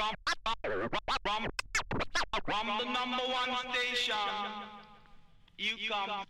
from from from the number one station. You come.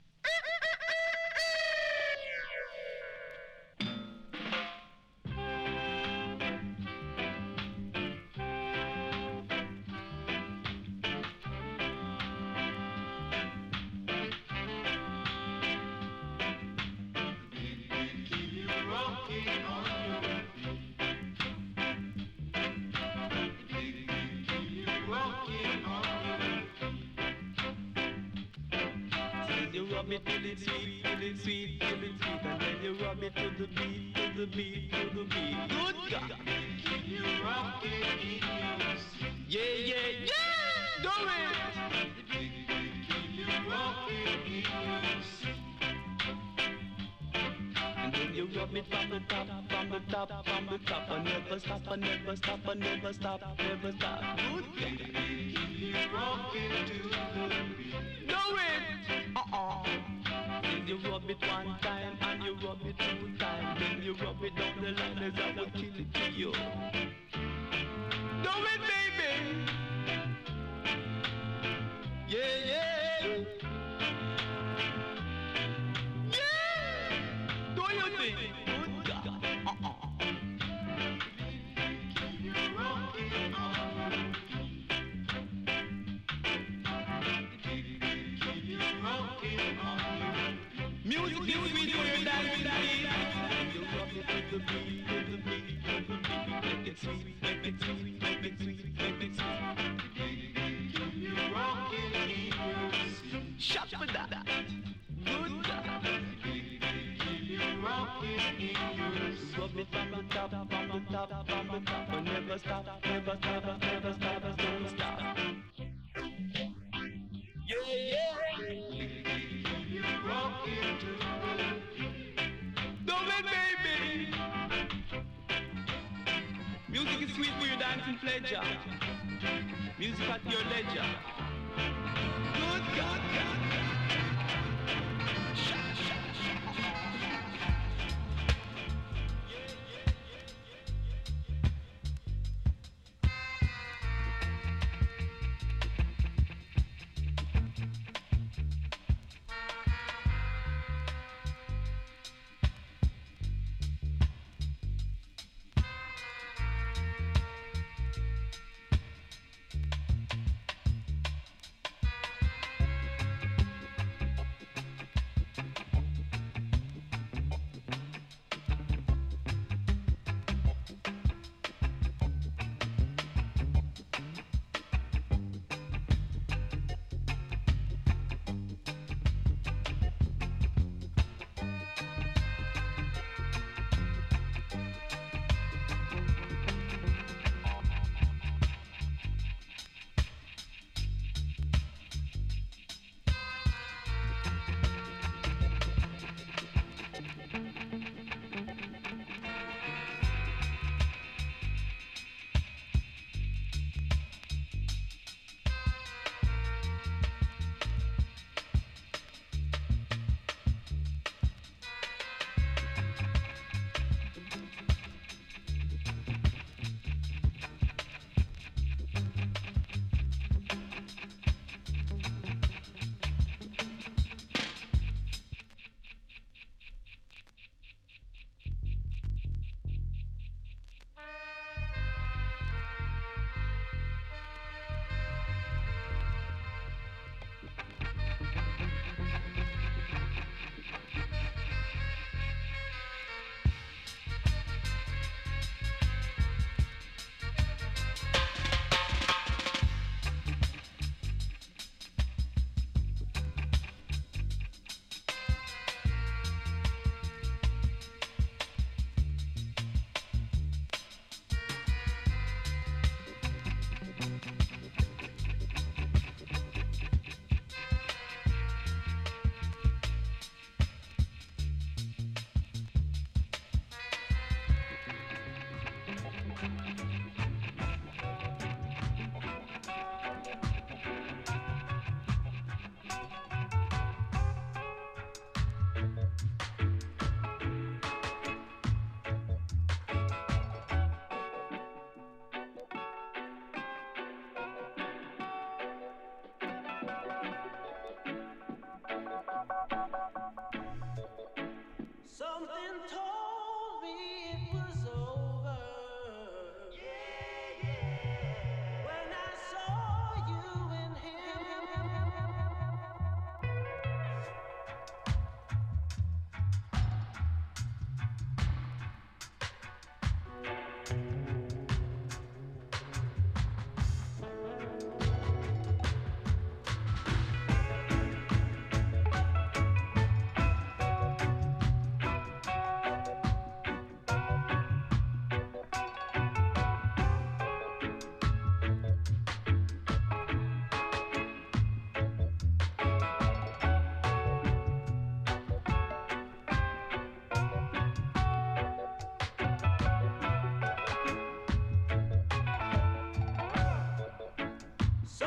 I never stop, I never stop, never stop. Good stop, never stop, never stop, don't stop. Yeah, yeah. Don't baby. Music is sweet for your dancing pleasure. Music at your leisure.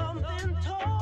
something tall.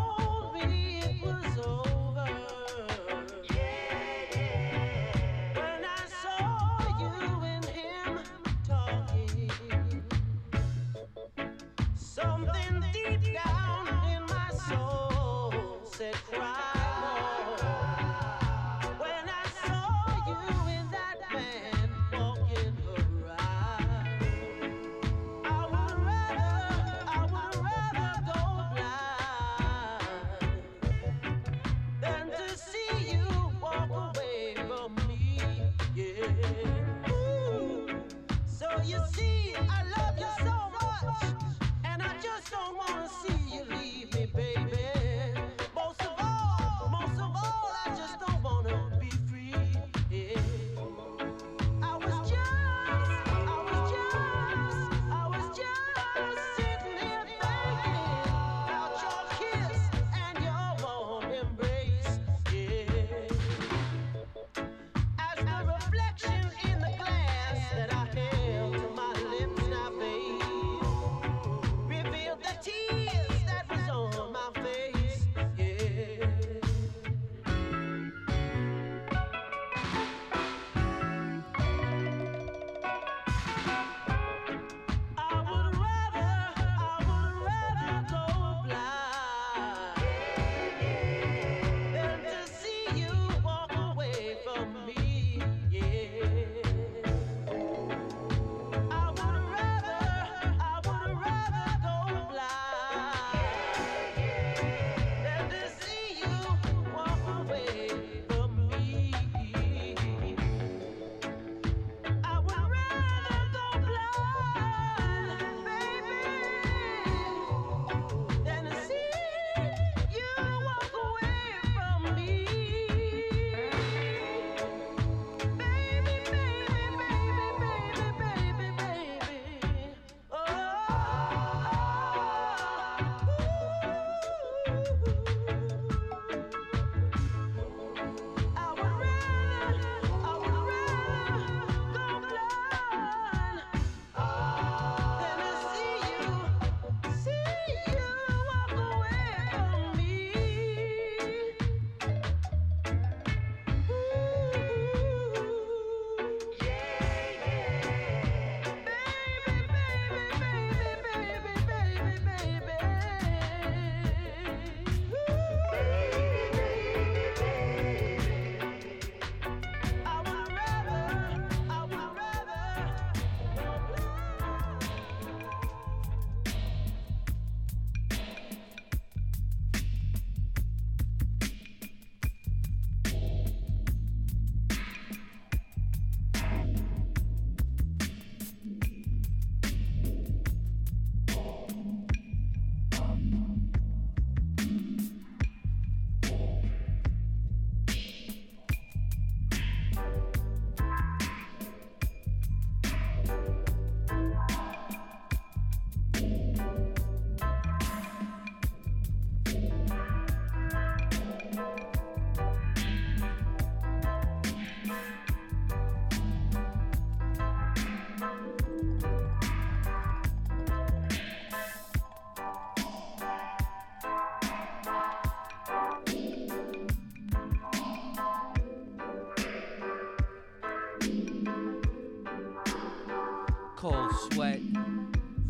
Cold Sweat,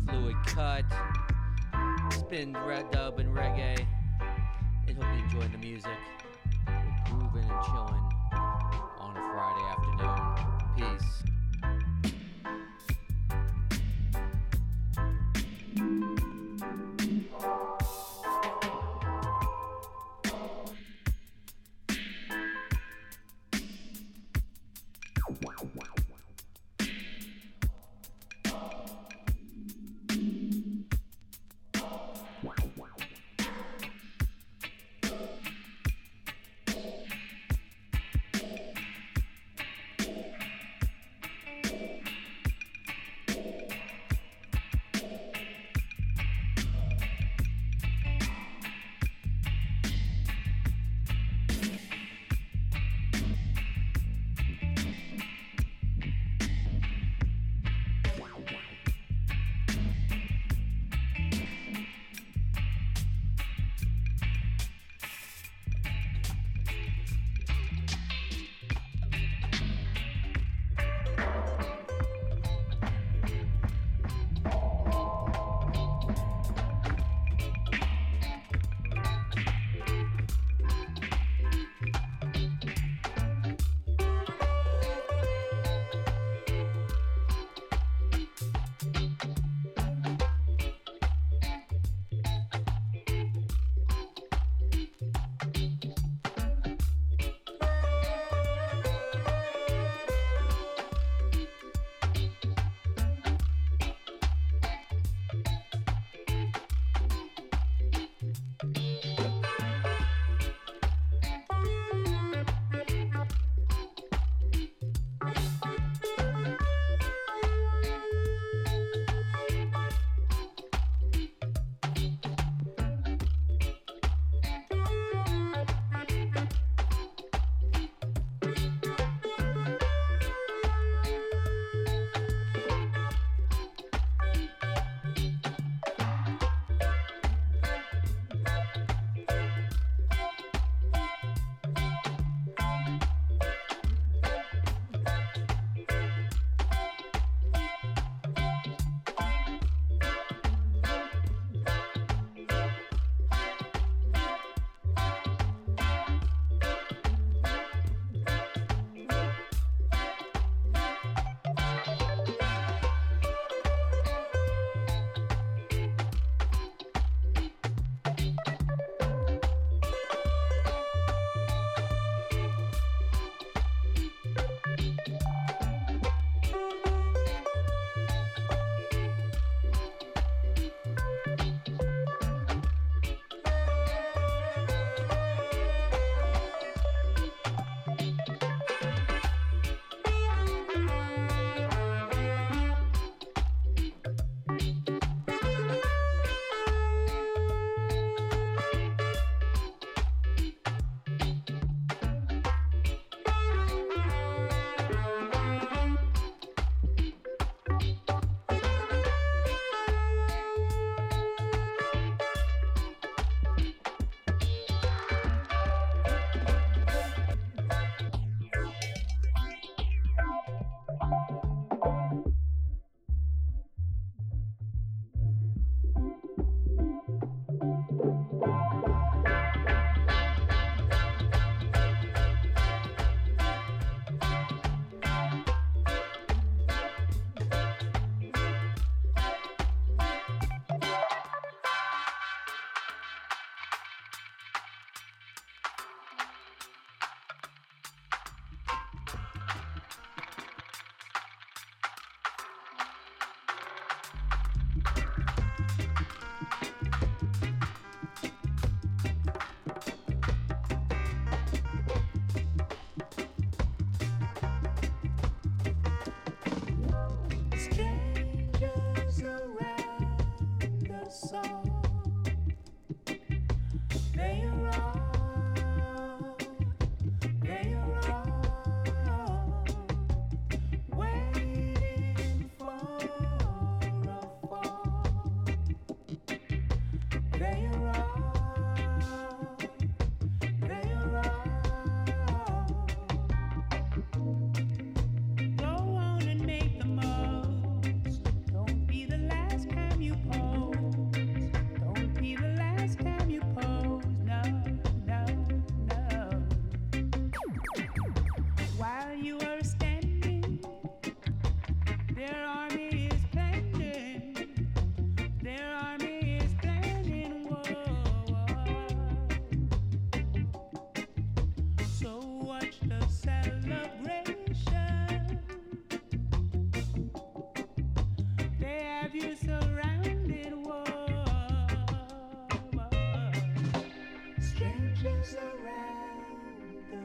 Fluid Cut, Spin Red Dub and Reggae. And hope you enjoy the music.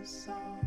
Song.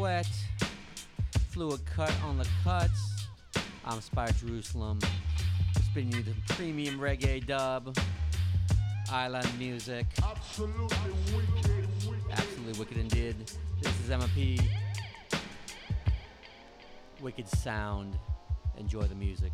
Sweat, Fluidcut on the Cuts. I'm Spire Jerusalem. Spinning you the premium reggae dub, island music. Absolutely wicked. Absolutely wicked indeed. This is MMP. Wicked sound. Enjoy the music.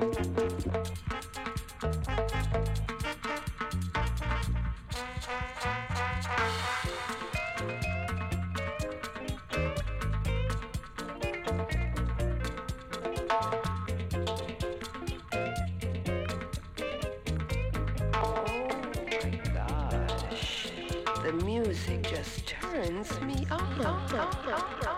Oh music just turns me on. Oh, oh,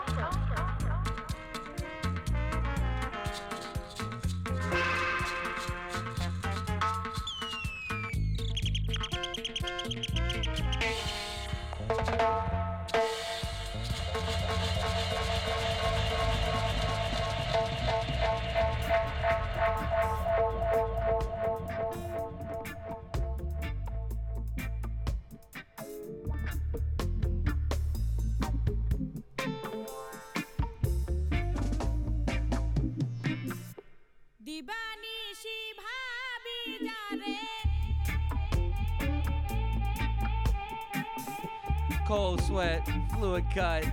Cold Sweat, Fluid Cut,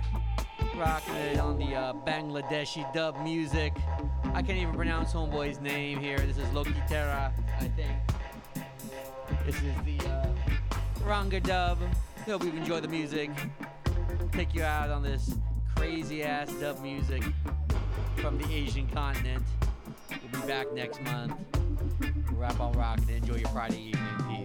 rocking it on the uh, Bangladeshi dub music. I can't even pronounce Homeboy's name here. This is Loki Terra, I think. This is the uh, Ranga dub. Hope you enjoy the music. Take you out on this crazy ass dub music from the Asian continent. We'll be back next month. Wrap on rocking. Enjoy your Friday evening.